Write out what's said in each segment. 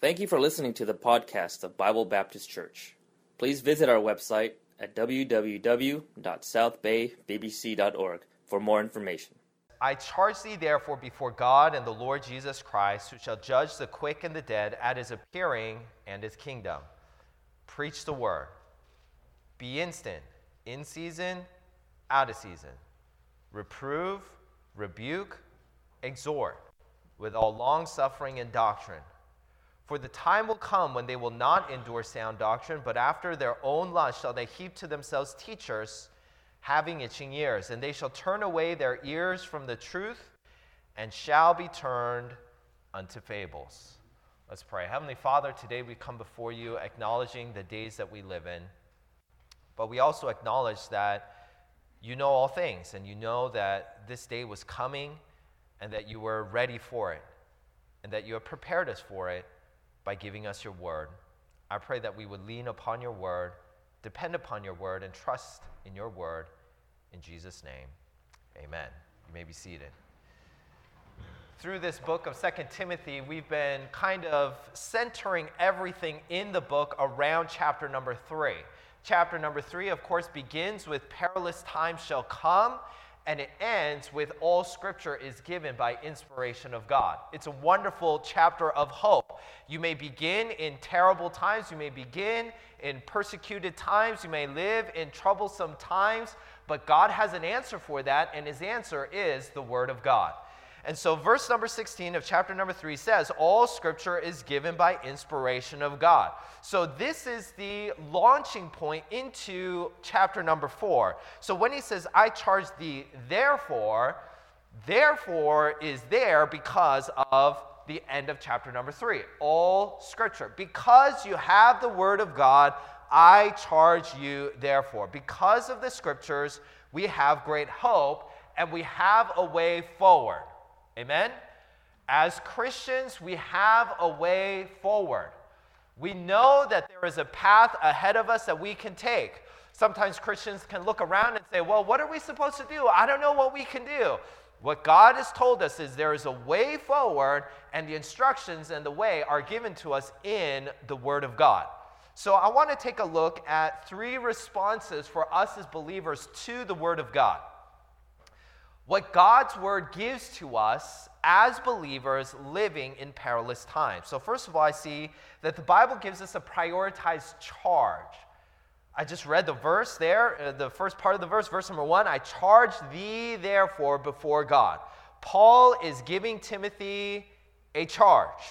Thank you for listening to the podcast of Bible Baptist Church. Please visit our website at www.southbaybbc.org for more information. I charge thee therefore before God and the Lord Jesus Christ, who shall judge the quick and the dead at his appearing and his kingdom. Preach the word. Be instant, in season, out of season. Reprove, rebuke, exhort with all long suffering and doctrine. For the time will come when they will not endure sound doctrine, but after their own lust shall they heap to themselves teachers having itching ears, and they shall turn away their ears from the truth and shall be turned unto fables. Let's pray. Heavenly Father, today we come before you acknowledging the days that we live in, but we also acknowledge that you know all things and you know that this day was coming and that you were ready for it and that you have prepared us for it by giving us your word. I pray that we would lean upon your word, depend upon your word, and trust in your word. In Jesus' name, amen. You may be seated. Through this book of Second Timothy, we've been kind of centering everything in the book around chapter number 3. Chapter number 3, of course, begins with perilous times shall come and it ends with all scripture is given by inspiration of God. It's a wonderful chapter of hope. You may begin in terrible times, you may begin in persecuted times, you may live in troublesome times, but God has an answer for that, and his answer is the Word of God. And so, verse number 16 of chapter number 3 says, All scripture is given by inspiration of God. So, this is the launching point into chapter number 4. So, when he says, I charge thee, therefore, therefore is there because of the end of chapter number 3. All scripture. Because you have the word of God, I charge you, therefore. Because of the scriptures, we have great hope and we have a way forward. Amen? As Christians, we have a way forward. We know that there is a path ahead of us that we can take. Sometimes Christians can look around and say, Well, what are we supposed to do? I don't know what we can do. What God has told us is there is a way forward, and the instructions and the way are given to us in the Word of God. So I want to take a look at three responses for us as believers to the Word of God what God's word gives to us as believers living in perilous times. So, first of all, I see that the Bible gives us a prioritized charge. I just read the verse there, uh, the first part of the verse, verse number one I charge thee, therefore, before God. Paul is giving Timothy a charge.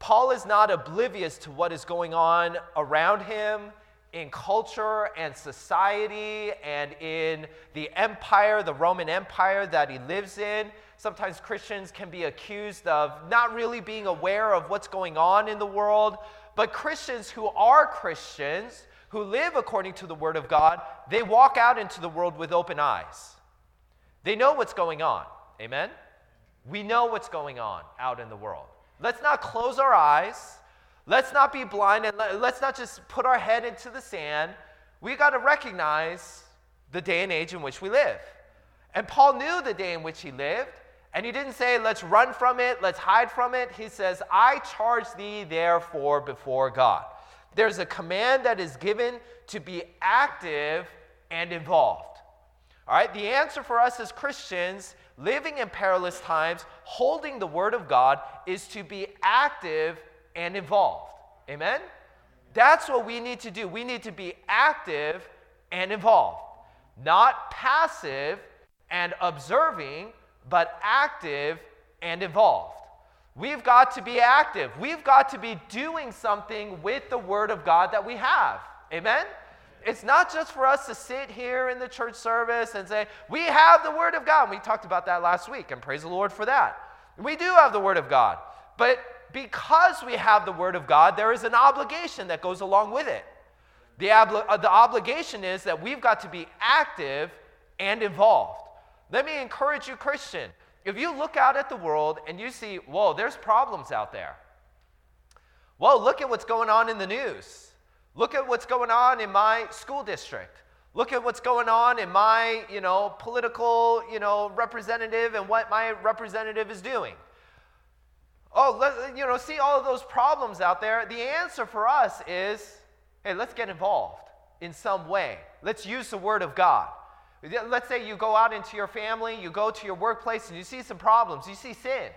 Paul is not oblivious to what is going on around him in culture and society and in the empire, the Roman Empire that he lives in. Sometimes Christians can be accused of not really being aware of what's going on in the world. But Christians who are Christians, who live according to the Word of God, they walk out into the world with open eyes. They know what's going on. Amen? We know what's going on out in the world. Let's not close our eyes Let's not be blind and let, us not just put our head into the sand. We got to recognize the day and age in which we live. And Paul knew the day in which he lived, and he didn't say, let's run from it, let's hide from it. He says, I charge thee therefore before God. There's a command that is given to be active and involved. All right, the answer for us as Christians living in perilous times, holding the word of God, is to be active and involved. Amen? That's what we need to do. We need to be active and involved, not passive and observing, but active and involved. We've got to be active. We've got to be doing something with the Word of God that we have. Amen? It's not just for us to sit here in the church service and say, We have the Word of God. We talked about that last week, and praise the Lord for that. We do have the Word of God. But because we have the Word of God, there is an obligation that goes along with it. The, obli- uh, the obligation is that we've got to be active and involved. Let me encourage you, Christian. If you look out at the world and you see, whoa, there's problems out there. Whoa, look at what's going on in the news. Look at what's going on in my school district. Look at what's going on in my, you know, political, you know, representative and what my representative is doing. Oh, let, you know, see all of those problems out there. The answer for us is hey, let's get involved in some way. Let's use the Word of God. Let's say you go out into your family, you go to your workplace, and you see some problems. You see sin.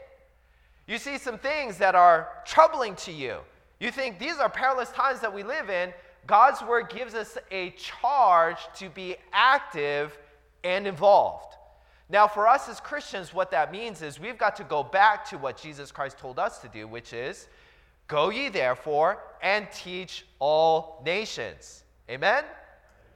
You see some things that are troubling to you. You think these are perilous times that we live in. God's Word gives us a charge to be active and involved. Now, for us as Christians, what that means is we've got to go back to what Jesus Christ told us to do, which is go ye therefore and teach all nations. Amen?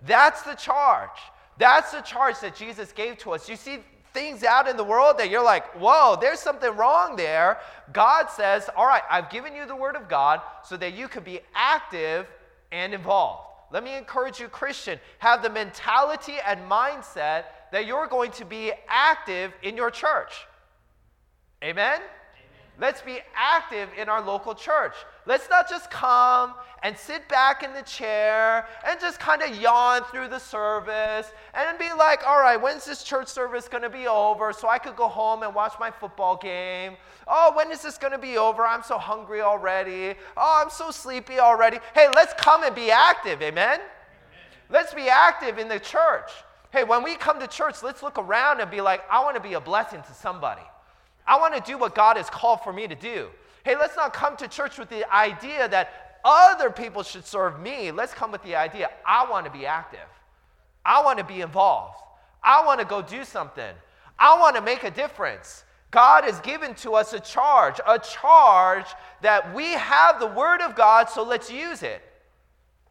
That's the charge. That's the charge that Jesus gave to us. You see things out in the world that you're like, whoa, there's something wrong there. God says, all right, I've given you the word of God so that you could be active and involved. Let me encourage you, Christian, have the mentality and mindset that you're going to be active in your church. Amen? Let's be active in our local church. Let's not just come and sit back in the chair and just kind of yawn through the service and be like, all right, when's this church service going to be over so I could go home and watch my football game? Oh, when is this going to be over? I'm so hungry already. Oh, I'm so sleepy already. Hey, let's come and be active. Amen? Amen. Let's be active in the church. Hey, when we come to church, let's look around and be like, I want to be a blessing to somebody. I want to do what God has called for me to do. Hey, let's not come to church with the idea that other people should serve me. Let's come with the idea I want to be active. I want to be involved. I want to go do something. I want to make a difference. God has given to us a charge, a charge that we have the Word of God, so let's use it.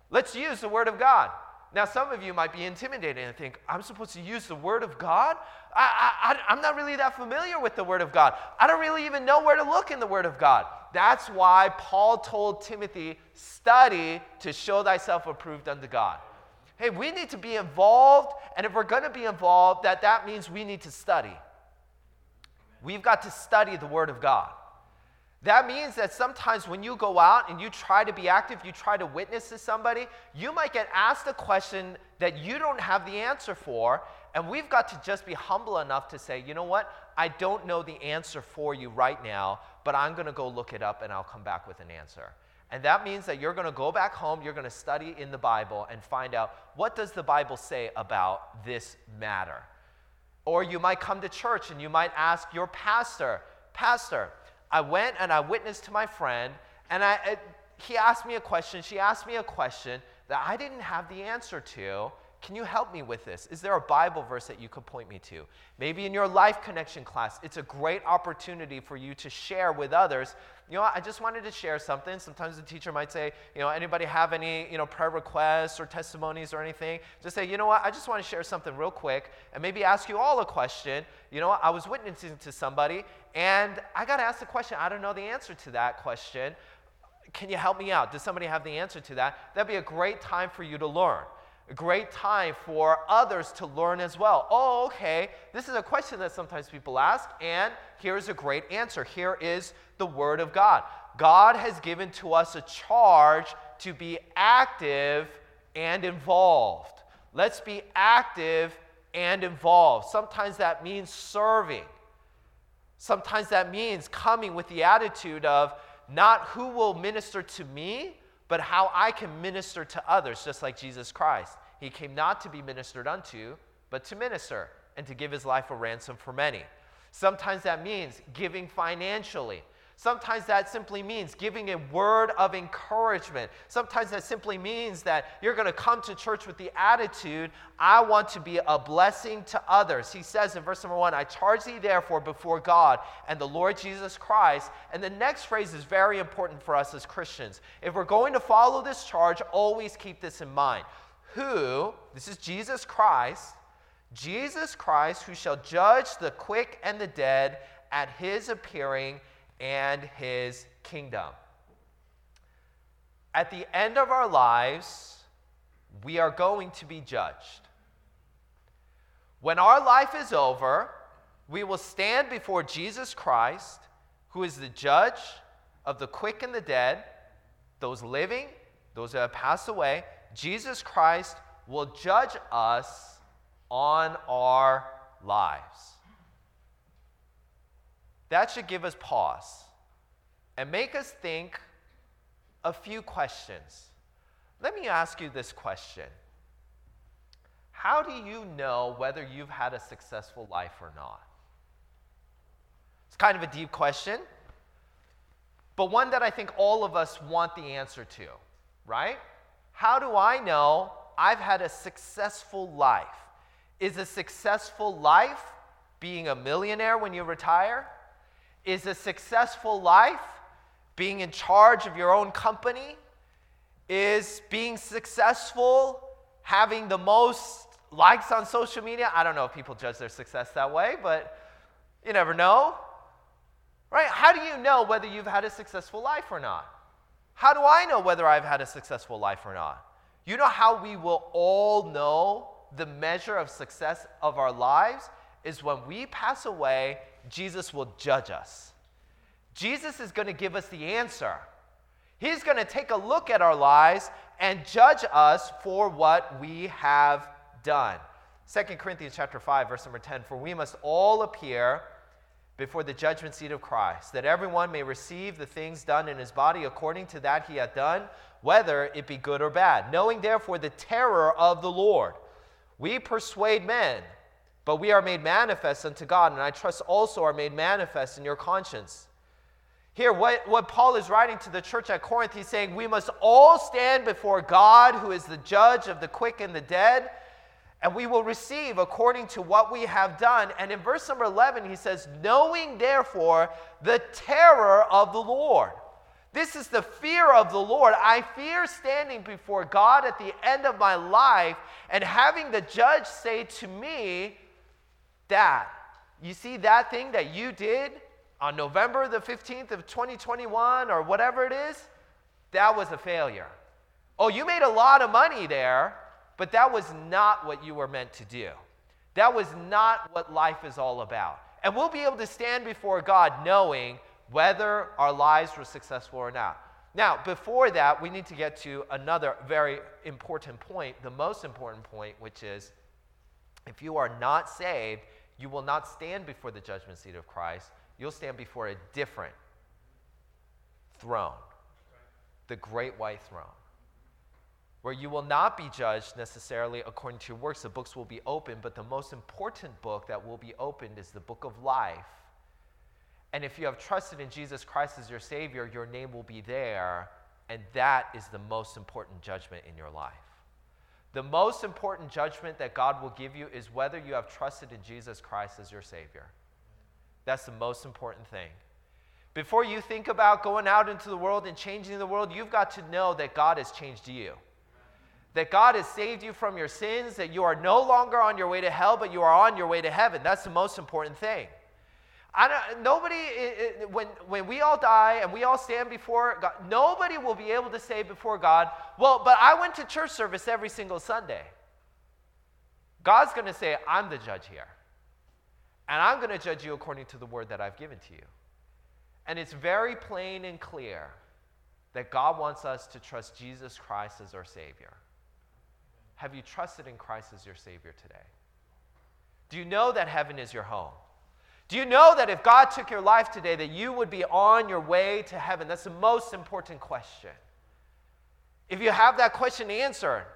Let's use the Word of God. Now, some of you might be intimidated and think, I'm supposed to use the Word of God? I, I, I'm not really that familiar with the Word of God. I don't really even know where to look in the Word of God. That's why Paul told Timothy, study to show thyself approved unto God. Hey, we need to be involved, and if we're going to be involved, that, that means we need to study. We've got to study the Word of God. That means that sometimes when you go out and you try to be active, you try to witness to somebody, you might get asked a question that you don't have the answer for. And we've got to just be humble enough to say, you know what? I don't know the answer for you right now, but I'm going to go look it up and I'll come back with an answer. And that means that you're going to go back home, you're going to study in the Bible and find out what does the Bible say about this matter. Or you might come to church and you might ask your pastor, Pastor, I went and I witnessed to my friend, and I, it, he asked me a question, she asked me a question that I didn't have the answer to. Can you help me with this? Is there a Bible verse that you could point me to? Maybe in your life connection class, it's a great opportunity for you to share with others. You know, I just wanted to share something. Sometimes the teacher might say, you know, anybody have any, you know, prayer requests or testimonies or anything? Just say, you know what, I just want to share something real quick and maybe ask you all a question. You know, I was witnessing to somebody and I got asked a question. I don't know the answer to that question. Can you help me out? Does somebody have the answer to that? That'd be a great time for you to learn a great time for others to learn as well. Oh, okay, this is a question that sometimes people ask, and here's a great answer. Here is the Word of God. God has given to us a charge to be active and involved. Let's be active and involved. Sometimes that means serving. Sometimes that means coming with the attitude of not who will minister to me, but how I can minister to others, just like Jesus Christ. He came not to be ministered unto, but to minister and to give his life a ransom for many. Sometimes that means giving financially. Sometimes that simply means giving a word of encouragement. Sometimes that simply means that you're going to come to church with the attitude, I want to be a blessing to others. He says in verse number one, I charge thee therefore before God and the Lord Jesus Christ. And the next phrase is very important for us as Christians. If we're going to follow this charge, always keep this in mind. Who, this is Jesus Christ, Jesus Christ, who shall judge the quick and the dead at his appearing and his kingdom. At the end of our lives, we are going to be judged. When our life is over, we will stand before Jesus Christ, who is the judge of the quick and the dead, those living, those that have passed away. Jesus Christ will judge us on our lives. That should give us pause. and make us think a few questions. Let me ask you this question How do you know whether you've had a successful life or not? It's kind of a deep question, but one that I think all of us want the answer to, right? How do I know I've had a successful life? Is a successful life being a millionaire when you retire? Is a successful life being in charge of your own company? Is being successful having the most likes on social media? I don't know if people judge their success that way, but you never know. Right? How do you know whether you've had a successful life or not? How do I know whether I've had a successful life or not? You know how we will all know the measure of success of our lives is when we pass away, Jesus will judge us. Jesus is going to give us the answer. He's going to take a look at our lives and judge us for what we have done. 2 Corinthians chapter 5 verse number 10 for we must all appear before the judgment seat of Christ that everyone may receive the things done in his body according to that he hath done whether it be good or bad knowing therefore the terror of the Lord we persuade men but we are made manifest unto God and I trust also are made manifest in your conscience here, what, what Paul is writing to the church at Corinth, he's saying, We must all stand before God, who is the judge of the quick and the dead, and we will receive according to what we have done. And in verse number 11, he says, Knowing therefore the terror of the Lord. This is the fear of the Lord. I fear standing before God at the end of my life and having the judge say to me, Dad, you see that thing that you did? on November the 15th of 2021 or whatever it is, that was a failure. Oh, you made a lot of money there, but that was not what you were meant to do. That was not what life is all about. And we'll be able to stand before God knowing whether our lives were successful or not. Now, before that, we need to get to another very important point, the most important point, which is if you are not saved, you will not stand before the judgment seat of Christ you'll stand before a different throne, the great white throne, where you will not be judged necessarily according to your works. The books will be opened, but the most important book that will be opened is the book of life. And if you have trusted in Jesus Christ as your Savior, your name will be there, and that is the most important judgment in your life. The most important judgment that God will give you is whether you have trusted in Jesus Christ as your Savior. That's the most important thing. Before you think about going out into the world and changing the world, you've got to know that God has changed you. That God has saved you from your sins, that you are no longer on your way to hell, but you are on your way to heaven. That's the most important thing. I don't, nobody, when, when we all die and we all stand before God, nobody will be able to say before God, well, but I went to church service every single Sunday. God's going to say, I'm the judge here. And I'm going to judge you according to the word that I've given to you. And it's very plain and clear that God wants us to trust Jesus Christ as our Savior. Have you trusted in Christ as your Savior today? Do you know that heaven is your home? Do you know that if God took your life today, that you would be on your way to heaven? That's the most important question. If you have that question answered,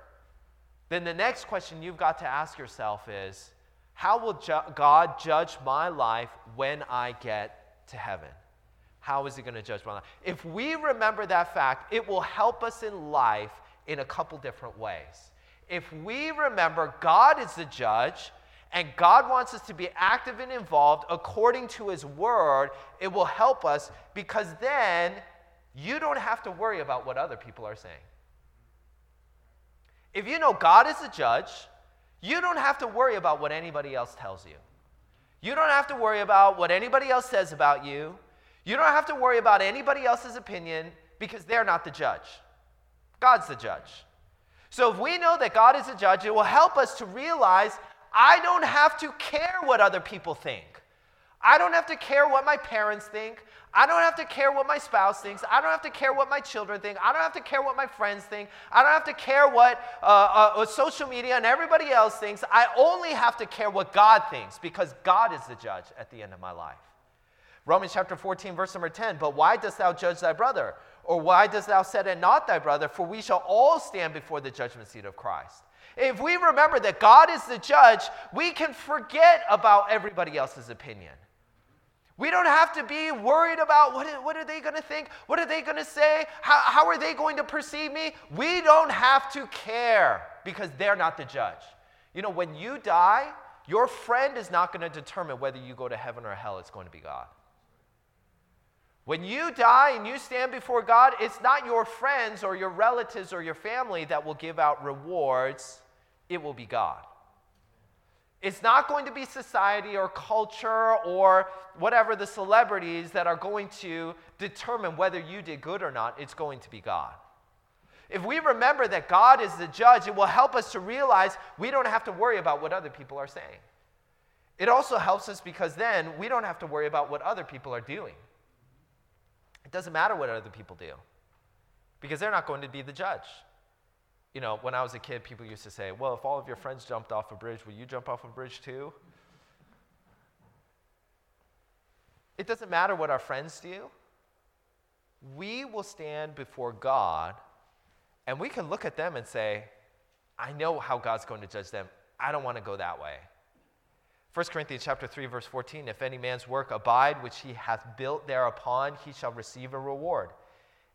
then the next question you've got to ask yourself is how will ju- God judge my life when I get to heaven? How is He going to judge my life? If we remember that fact, it will help us in life in a couple different ways. If we remember God is the judge, and God wants us to be active and involved according to His word, it will help us because then you don't have to worry about what other people are saying. If you know God is the judge, you don't have to worry about what anybody else tells you. You don't have to worry about what anybody else says about you. You don't have to worry about anybody else's opinion because they're not the judge. God's the judge. So if we know that God is the judge, it will help us to realize I don't have to care what other people think. I don't have to care what my parents think. I don't have to care what my spouse thinks. I don't have to care what my children think. I don't have to care what my friends think. I don't have to care what, uh, uh, what social media and everybody else thinks. I only have to care what God thinks because God is the judge at the end of my life. Romans chapter 14, verse number 10. But why dost thou judge thy brother? Or why dost thou set it not thy brother? For we shall all stand before the judgment seat of Christ. If we remember that God is the judge, we can forget about everybody else's opinion. We don't have to be worried about what, what are they going to think? What are they going to say? How, how are they going to perceive me? We don't have to care because they're not the judge. You know, when you die, your friend is not going to determine whether you go to heaven or hell, it's going to be God. When you die and you stand before God, it's not your friends or your relatives or your family that will give out rewards, it will be God. It's not going to be society or culture or whatever the celebrities that are going to determine whether you did good or not. It's going to be God. If we remember that God is the judge, it will help us to realize we don't have to worry about what other people are saying. It also helps us because then we don't have to worry about what other people are doing. It doesn't matter what other people do because they're not going to be the judge. You know, when I was a kid, people used to say, Well, if all of your friends jumped off a bridge, will you jump off a bridge too? It doesn't matter what our friends do. We will stand before God and we can look at them and say, I know how God's going to judge them. I don't want to go that way. 1 Corinthians chapter 3 verse 14 if any man's work abide which he hath built thereupon he shall receive a reward.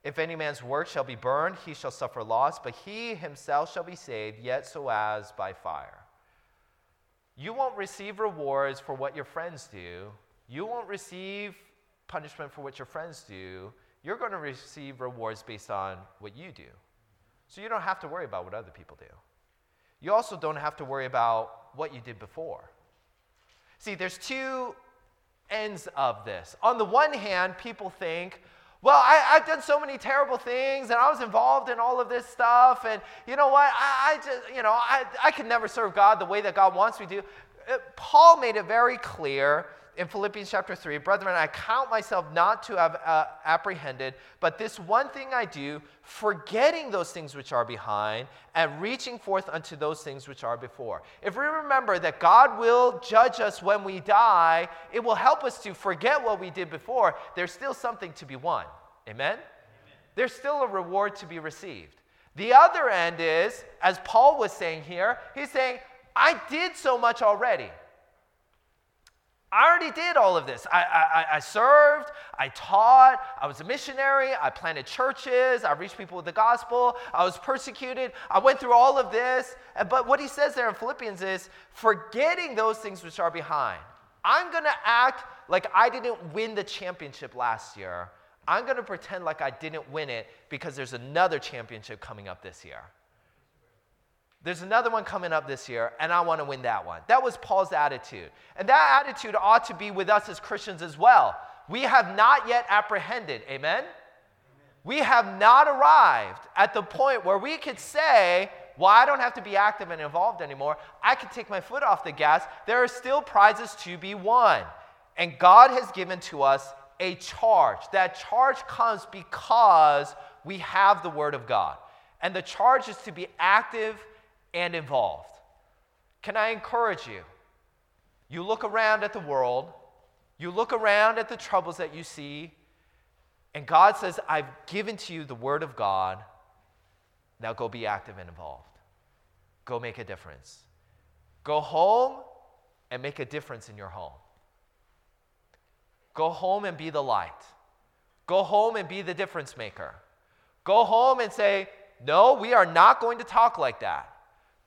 If any man's work shall be burned he shall suffer loss but he himself shall be saved yet so as by fire. You won't receive rewards for what your friends do. You won't receive punishment for what your friends do. You're going to receive rewards based on what you do. So you don't have to worry about what other people do. You also don't have to worry about what you did before. See, there's two ends of this. On the one hand, people think, well, I, have done so many terrible things and I was involved in all of this stuff. And you know what? I, I just, you know, I, I can never serve God the way that God wants me to. Uh, Paul made it very clear in Philippians chapter 3 Brethren, I count myself not to have uh, apprehended, but this one thing I do, forgetting those things which are behind and reaching forth unto those things which are before. If we remember that God will judge us when we die, it will help us to forget what we did before. There's still something to be won. Amen? Amen. There's still a reward to be received. The other end is, as Paul was saying here, he's saying, I did so much already. I already did all of this. I, I, I, served, I taught, I was a missionary, I planted churches, I reached people with the gospel, I was persecuted, I went through all of this. But what he says there in Philippians is forgetting those things which are behind. I'm going to act like I didn't win the championship last year. I'm going to pretend like I didn't win it because there's another championship coming up this year. There's another one coming up this year, and I want to win that one. That was Paul's attitude. And that attitude ought to be with us as Christians as well. We have not yet apprehended, amen? amen? We have not arrived at the point where we could say, well, I don't have to be active and involved anymore. I can take my foot off the gas. There are still prizes to be won. And God has given to us a charge. That charge comes because we have the Word of God. And the charge is to be active and involved. Can I encourage you? You look around at the world, you look around at the troubles that you see, and God says, I've given to you the Word of God. Now go be active and involved. Go make a difference. Go home and make a difference in your home. Go home and be the light. Go home and be the difference maker. Go home and say, No, we are not going to talk like that.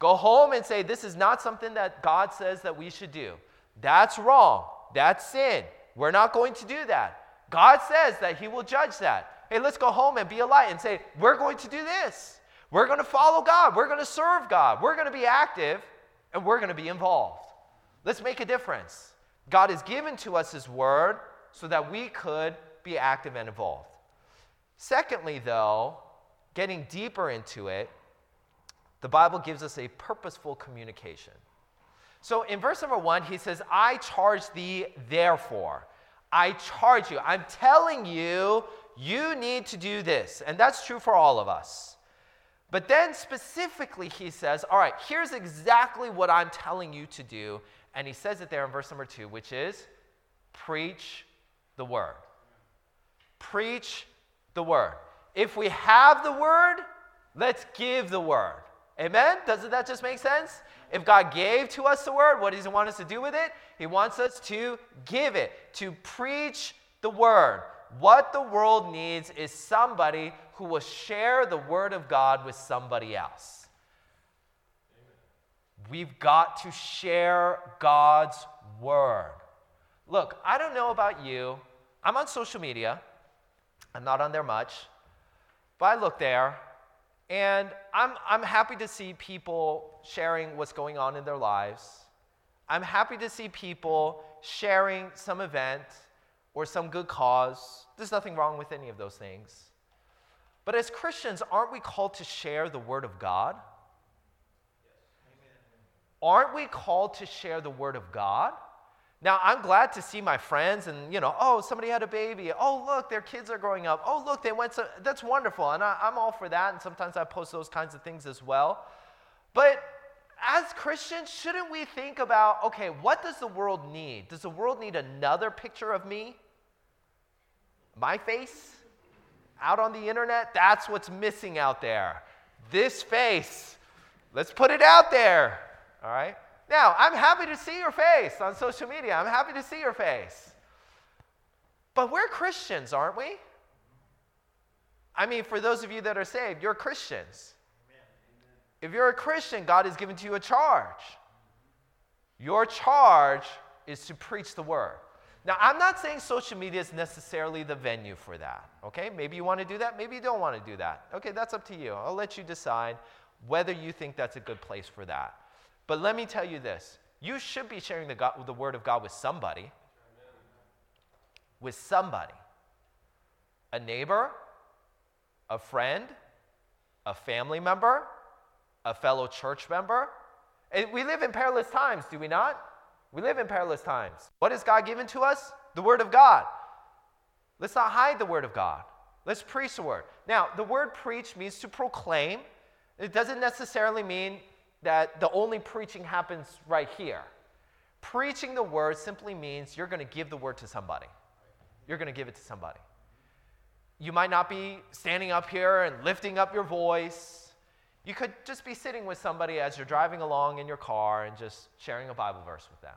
Go home and say, This is not something that God says that we should do. That's wrong. That's sin. We're not going to do that. God says that He will judge that. Hey, let's go home and be a light and say, We're going to do this. We're going to follow God. We're going to serve God. We're going to be active and we're going to be involved. Let's make a difference. God has given to us His word so that we could be active and involved. Secondly, though, getting deeper into it, the Bible gives us a purposeful communication. So in verse number one, he says, I charge thee therefore. I charge you. I'm telling you, you need to do this. And that's true for all of us. But then specifically, he says, All right, here's exactly what I'm telling you to do. And he says it there in verse number two, which is preach the word. Preach the word. If we have the word, let's give the word. Amen? Doesn't that just make sense? If God gave to us the word, what does He want us to do with it? He wants us to give it, to preach the word. What the world needs is somebody who will share the word of God with somebody else. Amen. We've got to share God's word. Look, I don't know about you. I'm on social media. I'm not on there much. But I look there and I'm, I'm happy to see people sharing what's going on in their lives. I'm happy to see people sharing some event or some good cause. There's nothing wrong with any of those things. But as Christians, aren't we called to share the Word of God? Aren't we called to share the Word of God? Now, I'm glad to see my friends and, you know, oh, somebody had a baby. Oh, look, their kids are growing up. Oh, look, they went to, that's wonderful. And I, I'm all for that. And sometimes I post those kinds of things as well. But as Christians, shouldn't we think about, okay, what does the world need? Does the world need another picture of me? My face? Out on the internet? That's what's missing out there. This face. Let's put it out there. All right? Now, I'm happy to see your face on social media. I'm happy to see your face. But we're Christians, aren't we? I mean, for those of you that are saved, you're Christians. If you're a Christian, God has given to you a charge. Your charge is to preach the word. Now, I'm not saying social media is necessarily the venue for that, okay? Maybe you want to do that, maybe you don't want to do that. Okay, that's up to you. I'll let you decide whether you think that's a good place for that. But let me tell you this you should be sharing the, God, the word of God with somebody. With somebody. A neighbor, a friend, a family member, a fellow church member. And we live in perilous times, do we not? We live in perilous times. What has God given to us? The Word of God. Let's not hide the Word of God. Let's preach the Word. Now, the word preach means to proclaim. It doesn't necessarily mean that the only preaching happens right here. Preaching the word simply means you're going to give the word to somebody. You're going to give it to somebody. You might not be standing up here and lifting up your voice. You could just be sitting with somebody as you're driving along in your car and just sharing a Bible verse with them.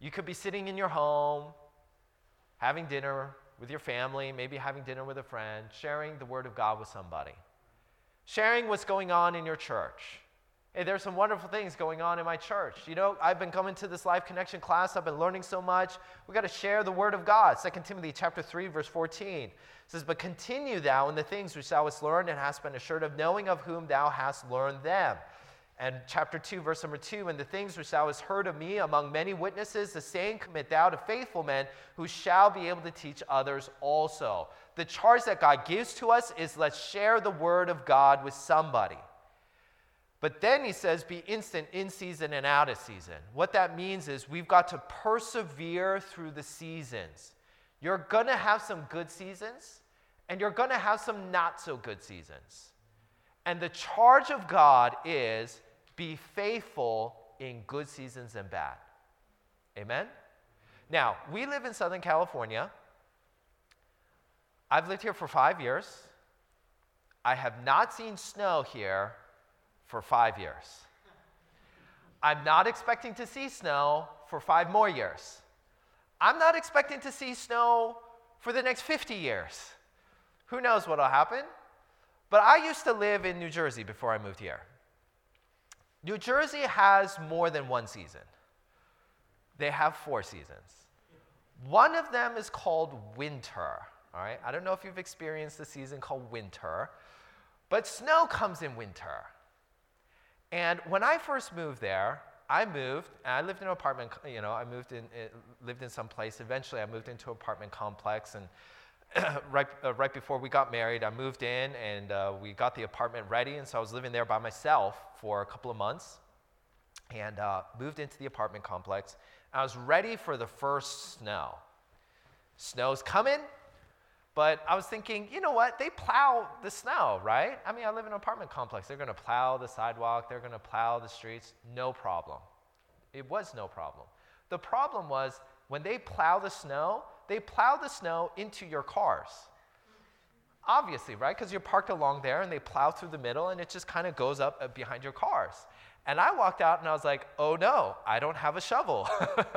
You could be sitting in your home, having dinner with your family, maybe having dinner with a friend, sharing the Word of God with somebody, sharing what's going on in your church Hey, there's some wonderful things going on in my church. You know, I've been coming to this Life Connection class. I've been learning so much. We got to share the word of God. 2 Timothy chapter 3, verse 14 says, But continue thou in the things which thou hast learned and hast been assured of, knowing of whom thou hast learned them. And chapter 2, verse number 2 And the things which thou hast heard of me among many witnesses, the same commit thou to faithful men who shall be able to teach others also. The charge that God gives to us is let's share the word of God with somebody. But then he says, be instant in season and out of season. What that means is we've got to persevere through the seasons. You're going to have some good seasons, and you're going to have some not so good seasons. And the charge of God is be faithful in good seasons and bad. Amen? Now, we live in Southern California. I've lived here for five years. I have not seen snow here for five years. I'm not expecting to see snow for five more years. I'm not expecting to see snow for the next 50 years. Who knows what will happen? But I used to live in New Jersey before I moved here. New Jersey has more than one season, they have four seasons. One of them is called winter. All right, I don't know if you've experienced a season called winter, but snow comes in winter. And when I first moved there, I moved, and I lived in an apartment, you know, I moved in, lived in some place. Eventually, I moved into an apartment complex, and right, uh, right before we got married, I moved in, and uh, we got the apartment ready, and so I was living there by myself for a couple of months, and uh, moved into the apartment complex. I was ready for the first snow. Snow's coming, but I was thinking, you know what? They plow the snow, right? I mean, I live in an apartment complex. They're going to plow the sidewalk, they're going to plow the streets. No problem. It was no problem. The problem was when they plow the snow, they plow the snow into your cars. Obviously, right? Because you're parked along there and they plow through the middle and it just kind of goes up uh, behind your cars. And I walked out and I was like, oh no, I don't have a shovel.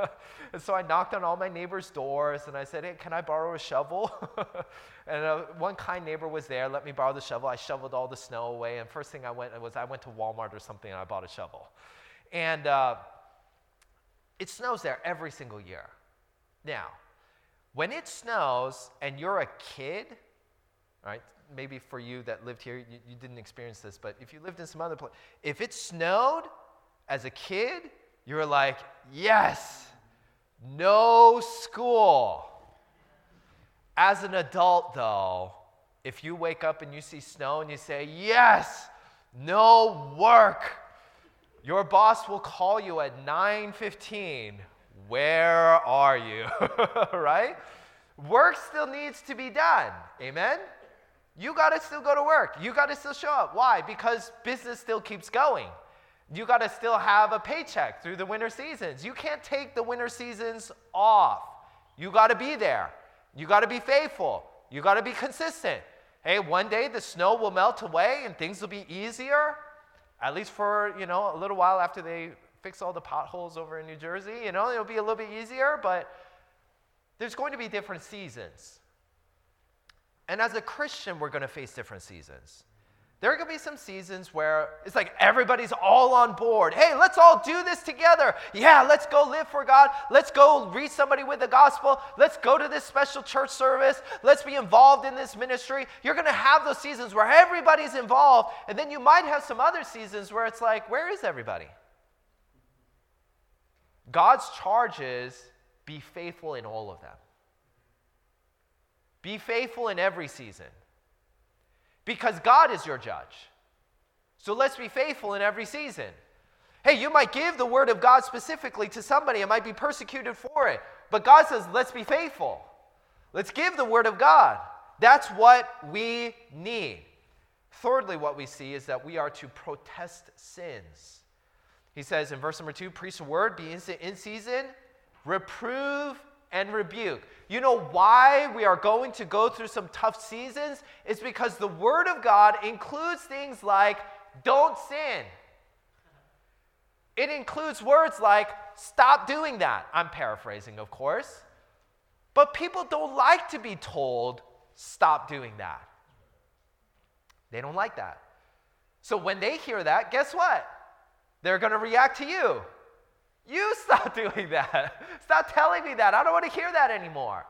and so I knocked on all my neighbors' doors and I said, hey, can I borrow a shovel? and uh, one kind neighbor was there, let me borrow the shovel. I shoveled all the snow away. And first thing I went was I went to Walmart or something and I bought a shovel. And uh, it snows there every single year. Now, when it snows and you're a kid, right? Maybe for you that lived here, you, you didn't experience this, but if you lived in some other place, if it snowed as a kid, you were like, yes, no school. As an adult, though, if you wake up and you see snow and you say, yes, no work, your boss will call you at 9:15. Where are you? right? Work still needs to be done. Amen. You got to still go to work. You got to still show up. Why? Because business still keeps going. You got to still have a paycheck through the winter seasons. You can't take the winter seasons off. You got to be there. You got to be faithful. You got to be consistent. Hey, one day the snow will melt away and things will be easier, at least for, you know, a little while after they fix all the potholes over in New Jersey. You know, it'll be a little bit easier, but there's going to be different seasons. And as a Christian, we're going to face different seasons. There are going to be some seasons where it's like everybody's all on board. Hey, let's all do this together. Yeah, let's go live for God. Let's go reach somebody with the gospel. Let's go to this special church service. Let's be involved in this ministry. You're going to have those seasons where everybody's involved. And then you might have some other seasons where it's like, where is everybody? God's charge is be faithful in all of them. Be faithful in every season because God is your judge. So let's be faithful in every season. Hey, you might give the word of God specifically to somebody and might be persecuted for it, but God says, let's be faithful. Let's give the word of God. That's what we need. Thirdly, what we see is that we are to protest sins. He says in verse number two, preach the word, be instant in season, reprove and rebuke. You know why we are going to go through some tough seasons? It's because the Word of God includes things like don't sin. It includes words like stop doing that. I'm paraphrasing, of course. But people don't like to be told stop doing that. They don't like that. So when they hear that, guess what? They're going to react to you. You stop doing that. Stop telling me that. I don't want to hear that anymore.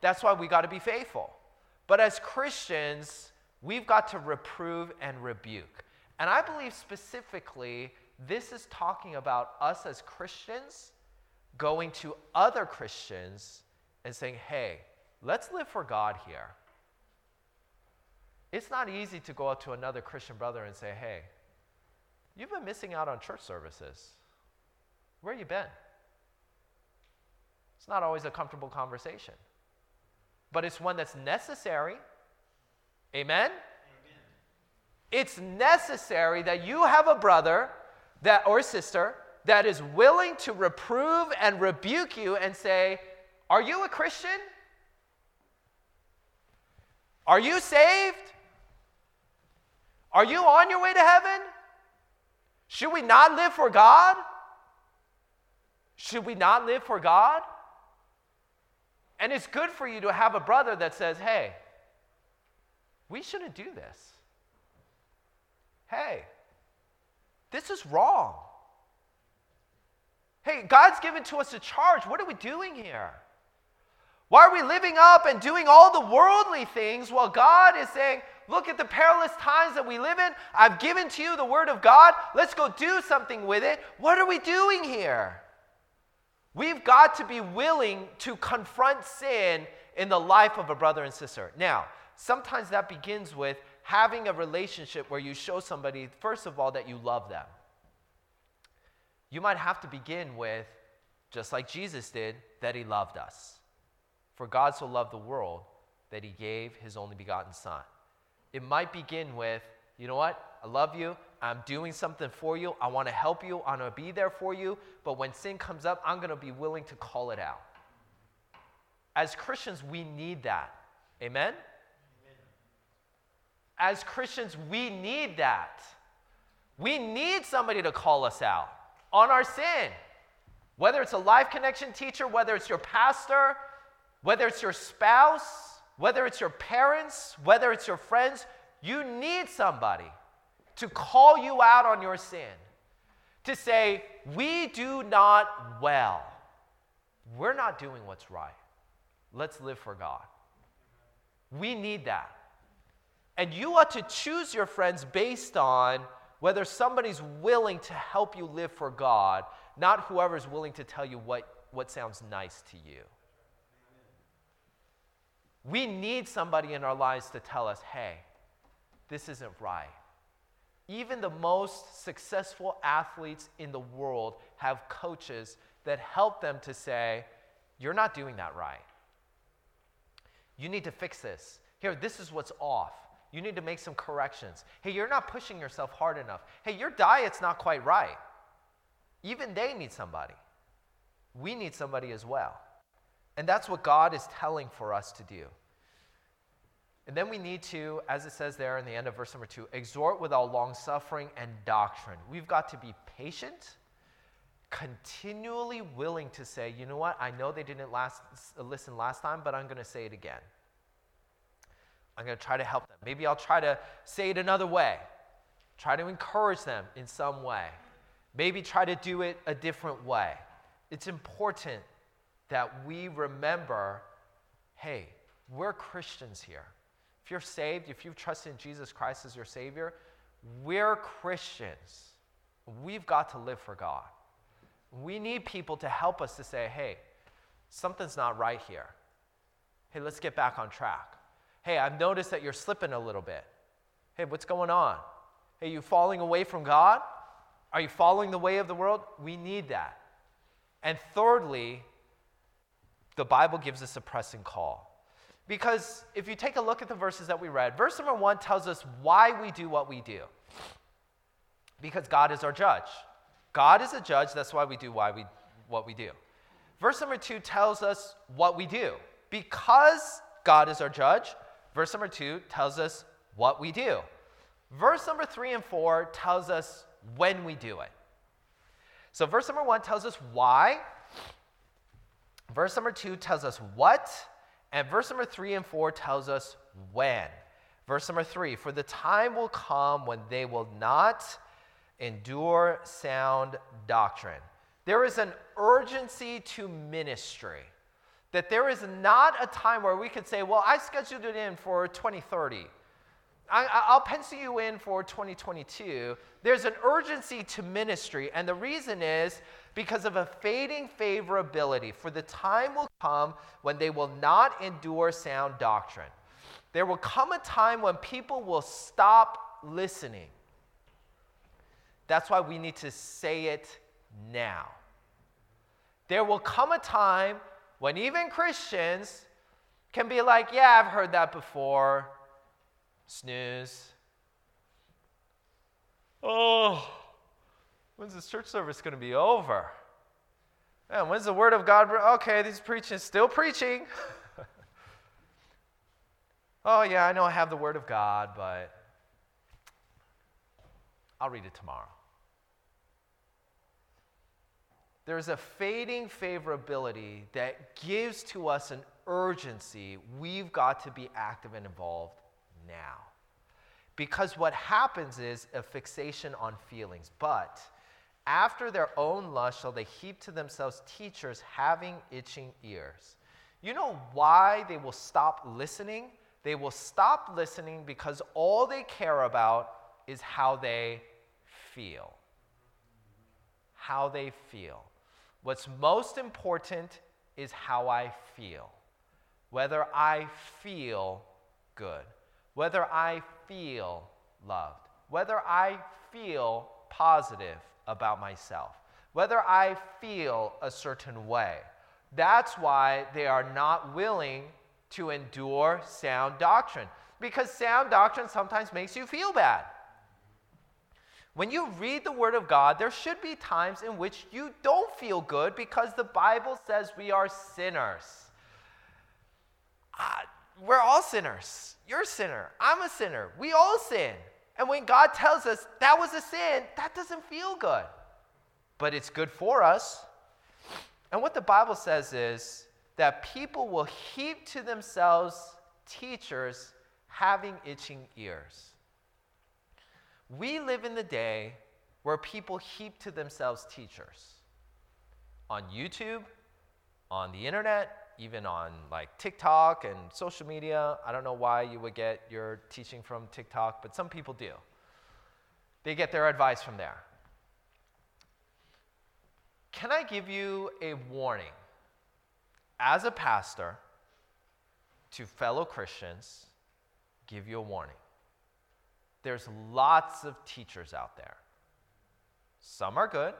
That's why we got to be faithful. But as Christians, we've got to reprove and rebuke. And I believe specifically, this is talking about us as Christians going to other Christians and saying, hey, let's live for God here. It's not easy to go out to another Christian brother and say, hey, you've been missing out on church services. Where you been? It's not always a comfortable conversation, but it's one that's necessary. Amen? Amen? It's necessary that you have a brother that or sister that is willing to reprove and rebuke you and say, "Are you a Christian? Are you saved? Are you on your way to heaven? Should we not live for God?" Should we not live for God? And it's good for you to have a brother that says, hey, we shouldn't do this. Hey, this is wrong. Hey, God's given to us a charge. What are we doing here? Why are we living up and doing all the worldly things while God is saying, Look at the perilous times that we live in. I've given to you the word of God. Let's go do something with it. What are we doing here? We've got to be willing to confront sin in the life of a brother and sister. Now, sometimes that begins with having a relationship where you show somebody, first of all, that you love them. You might have to begin with, just like Jesus did, that he loved us. For God so loved the world that he gave his only begotten Son. It might begin with, you know what? I love you. I'm doing something for you. I want to help you. I want to be there for you. But when sin comes up, I'm going to be willing to call it out. As Christians, we need that. Amen? As Christians, we need that. We need somebody to call us out on our sin. Whether it's a life connection teacher, whether it's your pastor, whether it's your spouse, whether it's your parents, whether it's your friends, you need somebody to call you out on your sin. To say, we do not well. We're not doing what's right. Let's live for God. We need that. And you ought to choose your friends based on whether somebody's willing to help you live for God, not whoever's willing to tell you what, what sounds nice to you. We need somebody in our lives to tell us, hey, this isn't right. Even the most successful athletes in the world have coaches that help them to say, you're not doing that right. You need to fix this. Here, this is what's off. You need to make some corrections. Hey, you're not pushing yourself hard enough. Hey, your diet's not quite right. Even they need somebody. We need somebody as well. And that's what God is telling for us to do. And then we need to, as it says there in the end of verse number two, exhort with all long suffering and doctrine. We've got to be patient, continually willing to say, you know what, I know they didn't last, listen last time, but I'm going to say it again. I'm going to try to help them. Maybe I'll try to say it another way, try to encourage them in some way, maybe try to do it a different way. It's important that we remember hey, we're Christians here. If you're saved, if you've trusted in Jesus Christ as your Savior, we're Christians. We've got to live for God. We need people to help us to say, hey, something's not right here. Hey, let's get back on track. Hey, I've noticed that you're slipping a little bit. Hey, what's going on? Hey, you falling away from God? Are you following the way of the world? We need that. And thirdly, the Bible gives us a pressing call. Because if you take a look at the verses that we read, verse number one tells us why we do what we do. Because God is our judge. God is a judge, that's why we do why we, what we do. Verse number two tells us what we do. Because God is our judge, verse number two tells us what we do. Verse number three and four tells us when we do it. So, verse number one tells us why. Verse number two tells us what. And verse number three and four tells us when. Verse number three For the time will come when they will not endure sound doctrine. There is an urgency to ministry. That there is not a time where we could say, well, I scheduled it in for 2030. I, will pencil you in for 2022. There's an urgency to ministry, and the reason is because of a fading favorability. For the time will come when they will not endure sound doctrine. There will come a time when people will stop listening. That's why we need to say it now. There will come a time when even Christians can be like, Yeah, I've heard that before. Snooze. Oh, When's this church service going to be over? Man, when's the word of God? Okay, these preaching still preaching. oh yeah, I know I have the word of God, but I'll read it tomorrow. There's a fading favorability that gives to us an urgency. We've got to be active and involved now. Because what happens is a fixation on feelings. But after their own lust shall they heap to themselves teachers having itching ears. You know why they will stop listening? They will stop listening because all they care about is how they feel. How they feel. What's most important is how I feel. Whether I feel good, whether I feel loved, whether I feel positive about myself, whether I feel a certain way. That's why they are not willing to endure sound doctrine, because sound doctrine sometimes makes you feel bad. When you read the Word of God, there should be times in which you don't feel good because the Bible says we are sinners. ah, we're all sinners. You're a sinner. I'm a sinner. We all sin. And when God tells us that was a sin, that doesn't feel good. But it's good for us. And what the Bible says is that people will heap to themselves teachers having itching ears. We live in the day where people heap to themselves teachers on YouTube, on the internet, even on like TikTok and social media. I don't know why you would get your teaching from TikTok, but some people do. They get their advice from there. Can I give you a warning as a pastor to fellow Christians? Give you a warning. There's lots of teachers out there. Some are good,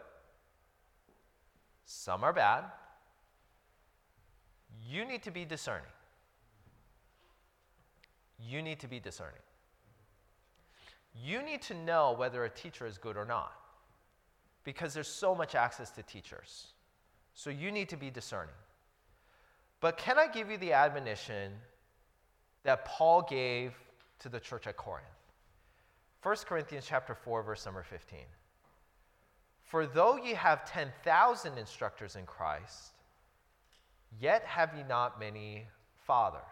some are bad. You need to be discerning. You need to be discerning. You need to know whether a teacher is good or not because there's so much access to teachers. So you need to be discerning. But can I give you the admonition that Paul gave to the church at Corinth? 1 Corinthians chapter 4 verse number 15. For though ye have 10,000 instructors in Christ, yet have ye not many fathers.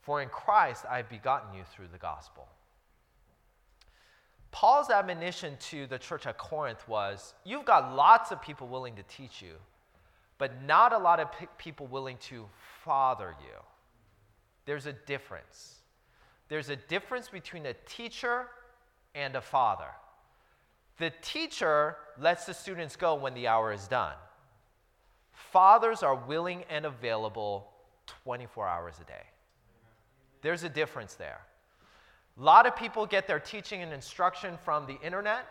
For in Christ I have begotten you through the gospel. Paul's admonition to the church at Corinth was you've got lots of people willing to teach you, but not a lot of p- people willing to father you. There's a difference. There's a difference between a teacher and a father. The teacher lets the students go when the hour is done. Fathers are willing and available 24 hours a day. There's a difference there. A lot of people get their teaching and instruction from the internet,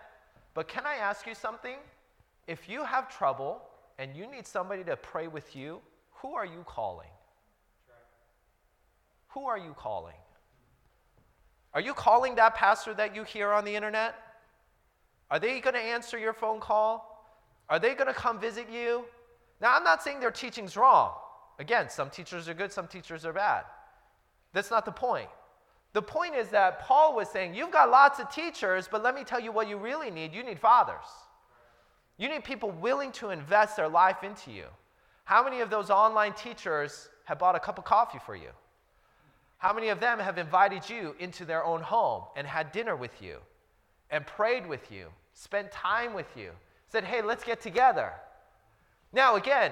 but can I ask you something? If you have trouble and you need somebody to pray with you, who are you calling? Who are you calling? Are you calling that pastor that you hear on the internet? Are they going to answer your phone call? Are they going to come visit you? Now, I'm not saying their teaching's wrong. Again, some teachers are good, some teachers are bad. That's not the point. The point is that Paul was saying, You've got lots of teachers, but let me tell you what you really need. You need fathers. You need people willing to invest their life into you. How many of those online teachers have bought a cup of coffee for you? How many of them have invited you into their own home and had dinner with you and prayed with you, spent time with you, said, Hey, let's get together? Now, again,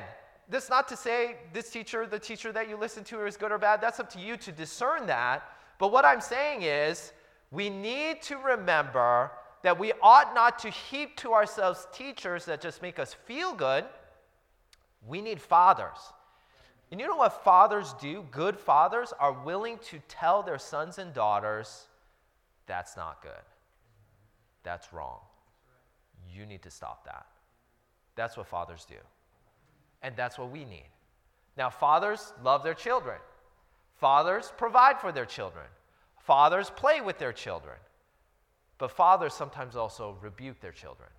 this not to say this teacher, the teacher that you listen to, is good or bad. That's up to you to discern that. But what I'm saying is, we need to remember that we ought not to heap to ourselves teachers that just make us feel good. We need fathers. And you know what fathers do? Good fathers are willing to tell their sons and daughters, that's not good. That's wrong. You need to stop that. That's what fathers do. And that's what we need. Now, fathers love their children. Fathers provide for their children. Fathers play with their children. But fathers sometimes also rebuke their children.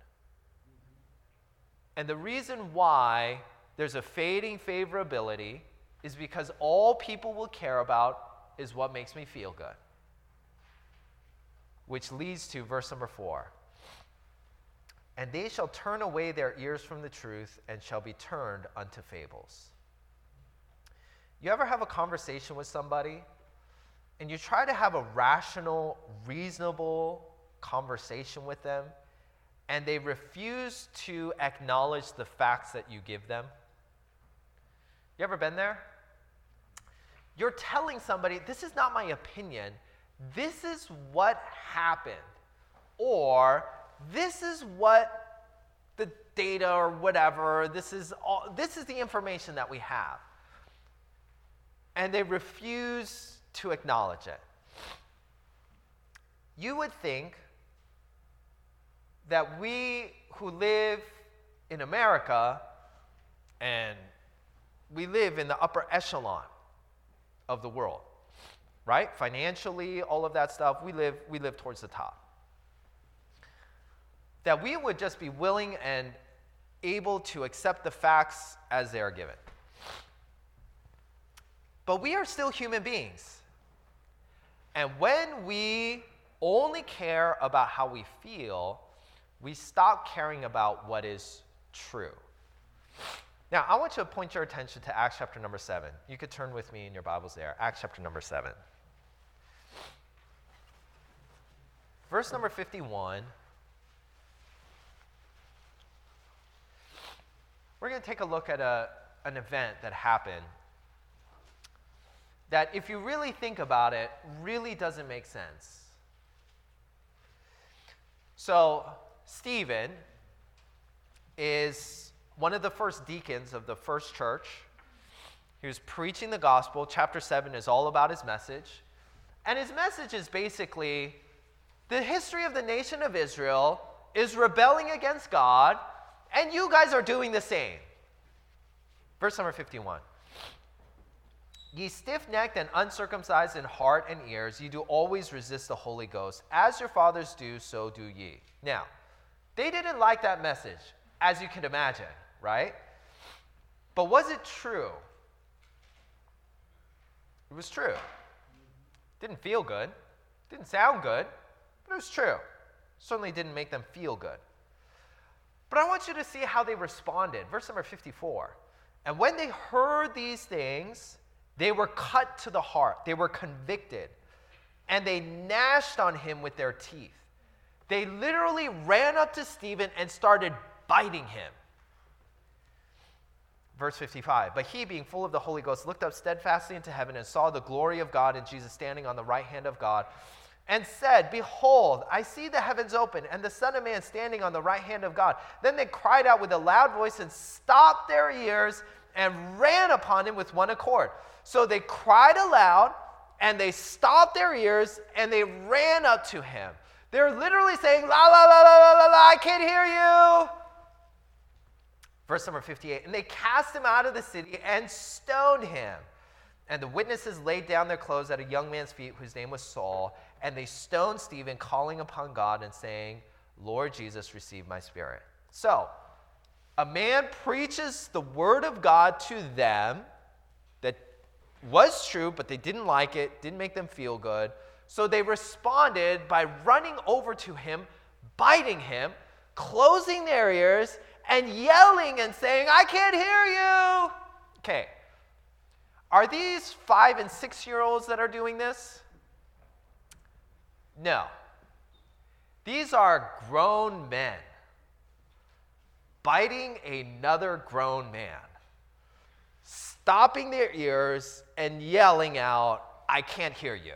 And the reason why there's a fading favorability is because all people will care about is what makes me feel good. Which leads to verse number four. And they shall turn away their ears from the truth and shall be turned unto fables. You ever have a conversation with somebody and you try to have a rational, reasonable conversation with them and they refuse to acknowledge the facts that you give them? You ever been there? You're telling somebody, this is not my opinion, this is what happened. Or this is what the data or whatever, this is all this is the information that we have. And they refuse to acknowledge it. You would think that we who live in America and we live in the upper echelon of the world, right? Financially, all of that stuff, we live, we live towards the top. That we would just be willing and able to accept the facts as they are given. But we are still human beings. And when we only care about how we feel, we stop caring about what is true. Now, I want you to point your attention to Acts chapter number 7. You could turn with me in your Bibles there. Acts chapter number 7. Verse number 51. We're going to take a look at a, an event that happened that, if you really think about it, really doesn't make sense. So, Stephen is one of the first deacons of the first church. He was preaching the gospel. Chapter 7 is all about his message. And his message is basically the history of the nation of Israel is rebelling against God, and you guys are doing the same. Verse number 51. Ye stiff necked and uncircumcised in heart and ears, ye do always resist the Holy Ghost. As your fathers do, so do ye. Now, they didn't like that message, as you can imagine, right? But was it true? It was true. Didn't feel good, didn't sound good, but it was true. Certainly didn't make them feel good. But I want you to see how they responded. Verse number 54. And when they heard these things, they were cut to the heart, they were convicted, and they gnashed on him with their teeth. They literally ran up to Stephen and started biting him. Verse 55 But he, being full of the Holy Ghost, looked up steadfastly into heaven and saw the glory of God and Jesus standing on the right hand of God, and said, Behold, I see the heavens open and the Son of Man standing on the right hand of God. Then they cried out with a loud voice and stopped their ears and ran upon him with one accord. So they cried aloud and they stopped their ears and they ran up to him. They're literally saying, La, la, la, la, la, la, la, I can't hear you. Verse number 58 And they cast him out of the city and stoned him. And the witnesses laid down their clothes at a young man's feet whose name was Saul. And they stoned Stephen, calling upon God and saying, Lord Jesus, receive my spirit. So, a man preaches the word of God to them that was true, but they didn't like it, didn't make them feel good. So they responded by running over to him, biting him, closing their ears, and yelling and saying, I can't hear you. Okay. Are these five and six year olds that are doing this? No. These are grown men biting another grown man, stopping their ears and yelling out, I can't hear you.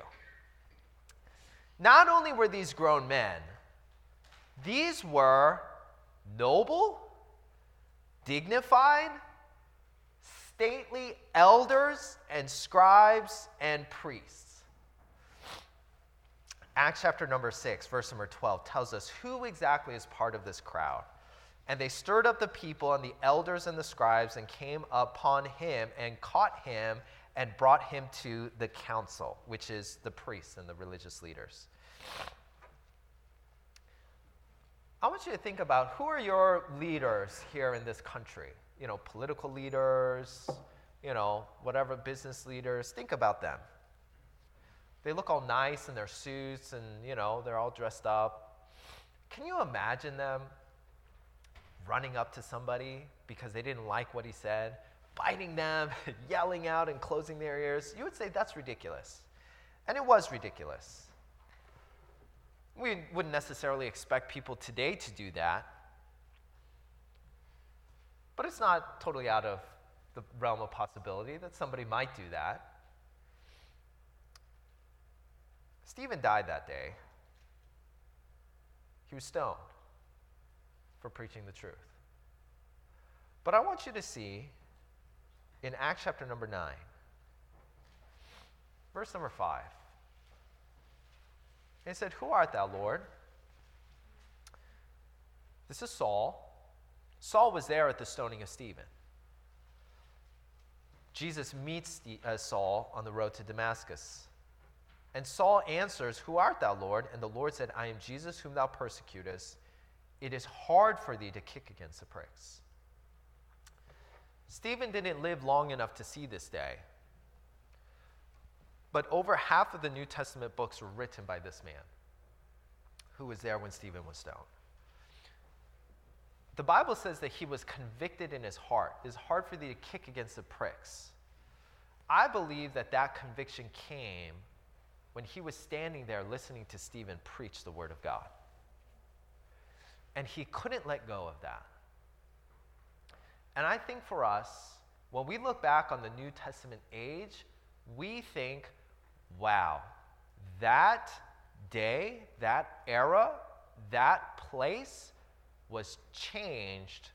Not only were these grown men, these were noble, dignified, stately elders and scribes and priests. Acts chapter number 6, verse number 12 tells us who exactly is part of this crowd. And they stirred up the people and the elders and the scribes and came upon him and caught him and brought him to the council, which is the priests and the religious leaders. I want you to think about who are your leaders here in this country? You know, political leaders, you know, whatever business leaders. Think about them. They look all nice in their suits and, you know, they're all dressed up. Can you imagine them running up to somebody because they didn't like what he said, biting them, yelling out, and closing their ears? You would say that's ridiculous. And it was ridiculous. We wouldn't necessarily expect people today to do that. But it's not totally out of the realm of possibility that somebody might do that. Stephen died that day. He was stoned for preaching the truth. But I want you to see in Acts chapter number 9, verse number 5. And he said, Who art thou, Lord? This is Saul. Saul was there at the stoning of Stephen. Jesus meets uh, Saul on the road to Damascus. And Saul answers, Who art thou, Lord? And the Lord said, I am Jesus whom thou persecutest. It is hard for thee to kick against the pricks. Stephen didn't live long enough to see this day. But over half of the New Testament books were written by this man who was there when Stephen was stoned. The Bible says that he was convicted in his heart. It's hard for thee to kick against the pricks. I believe that that conviction came when he was standing there listening to Stephen preach the Word of God. And he couldn't let go of that. And I think for us, when we look back on the New Testament age, we think, wow, that day, that era, that place was changed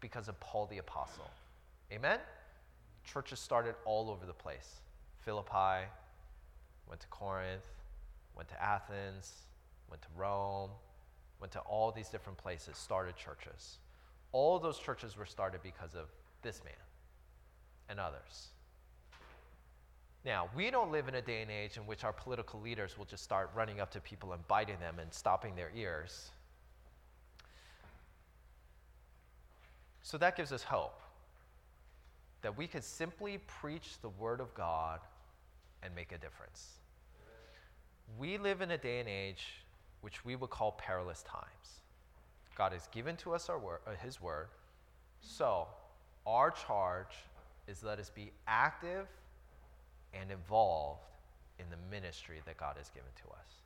because of Paul the Apostle. Amen? Churches started all over the place. Philippi, went to Corinth, went to Athens, went to Rome, went to all these different places, started churches. All those churches were started because of this man and others. Now, we don't live in a day and age in which our political leaders will just start running up to people and biting them and stopping their ears. So that gives us hope that we could simply preach the Word of God and make a difference. We live in a day and age which we would call perilous times. God has given to us our word, uh, His Word, so our charge is let us be active and involved in the ministry that God has given to us.